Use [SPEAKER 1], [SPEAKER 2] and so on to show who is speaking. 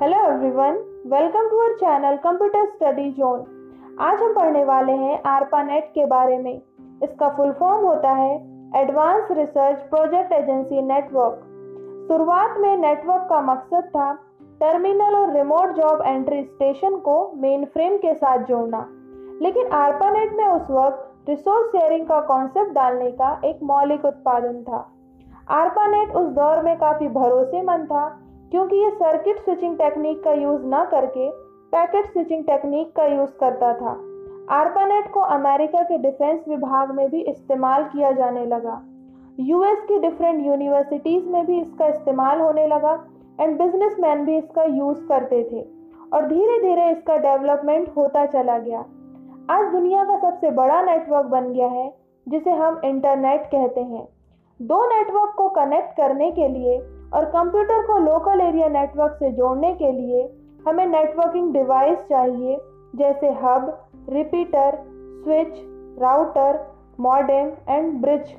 [SPEAKER 1] Hello everyone welcome to our channel computer study zone आज हम पढ़ने वाले हैं आरपा नेट के बारे में। इसका फुल फॉर्म होता है advance research project agency network शुरुआत में नेटवर्क का मकसद था टर्मिनल और रिमोट जॉब एंट्री स्टेशन को मेन फ्रेम के साथ जोड़ना। लेकिन आरपा नेट में उस वक्त रिसोर्स शेयरिंग का कॉन्सेप्ट डालने का एक मौलिक उत्पादन था। आरपानेट उस दौर में काफ़ी भरोसेमंद था क्योंकि ये सर्किट स्विचिंग टेक्निक का यूज़ ना करके पैकेट स्विचिंग टेक्निक का यूज़ करता था। आर्पानेट को अमेरिका के डिफेंस विभाग में भी इस्तेमाल किया जाने लगा। यूएस की डिफरेंट यूनिवर्सिटीज़ में भी इसका इस्तेमाल होने लगा एंड बिजनेसमैन भी इसका यूज़ करते थे और धीरे धीरे इसका डेवलपमेंट होता चला गया। आज दुनिया का सबसे बड़ा नेटवर्क बन गया है, जिसे हम इंटरनेट कहते हैं। दो नेटवर्क को कनेक्ट करने के लिए और कंप्यूटर को लोकल एरिया नेटवर्क से जोड़ने के लिए हमें नेटवर्किंग डिवाइस चाहिए, जैसे hub, repeater, switch, router, modem, and bridge.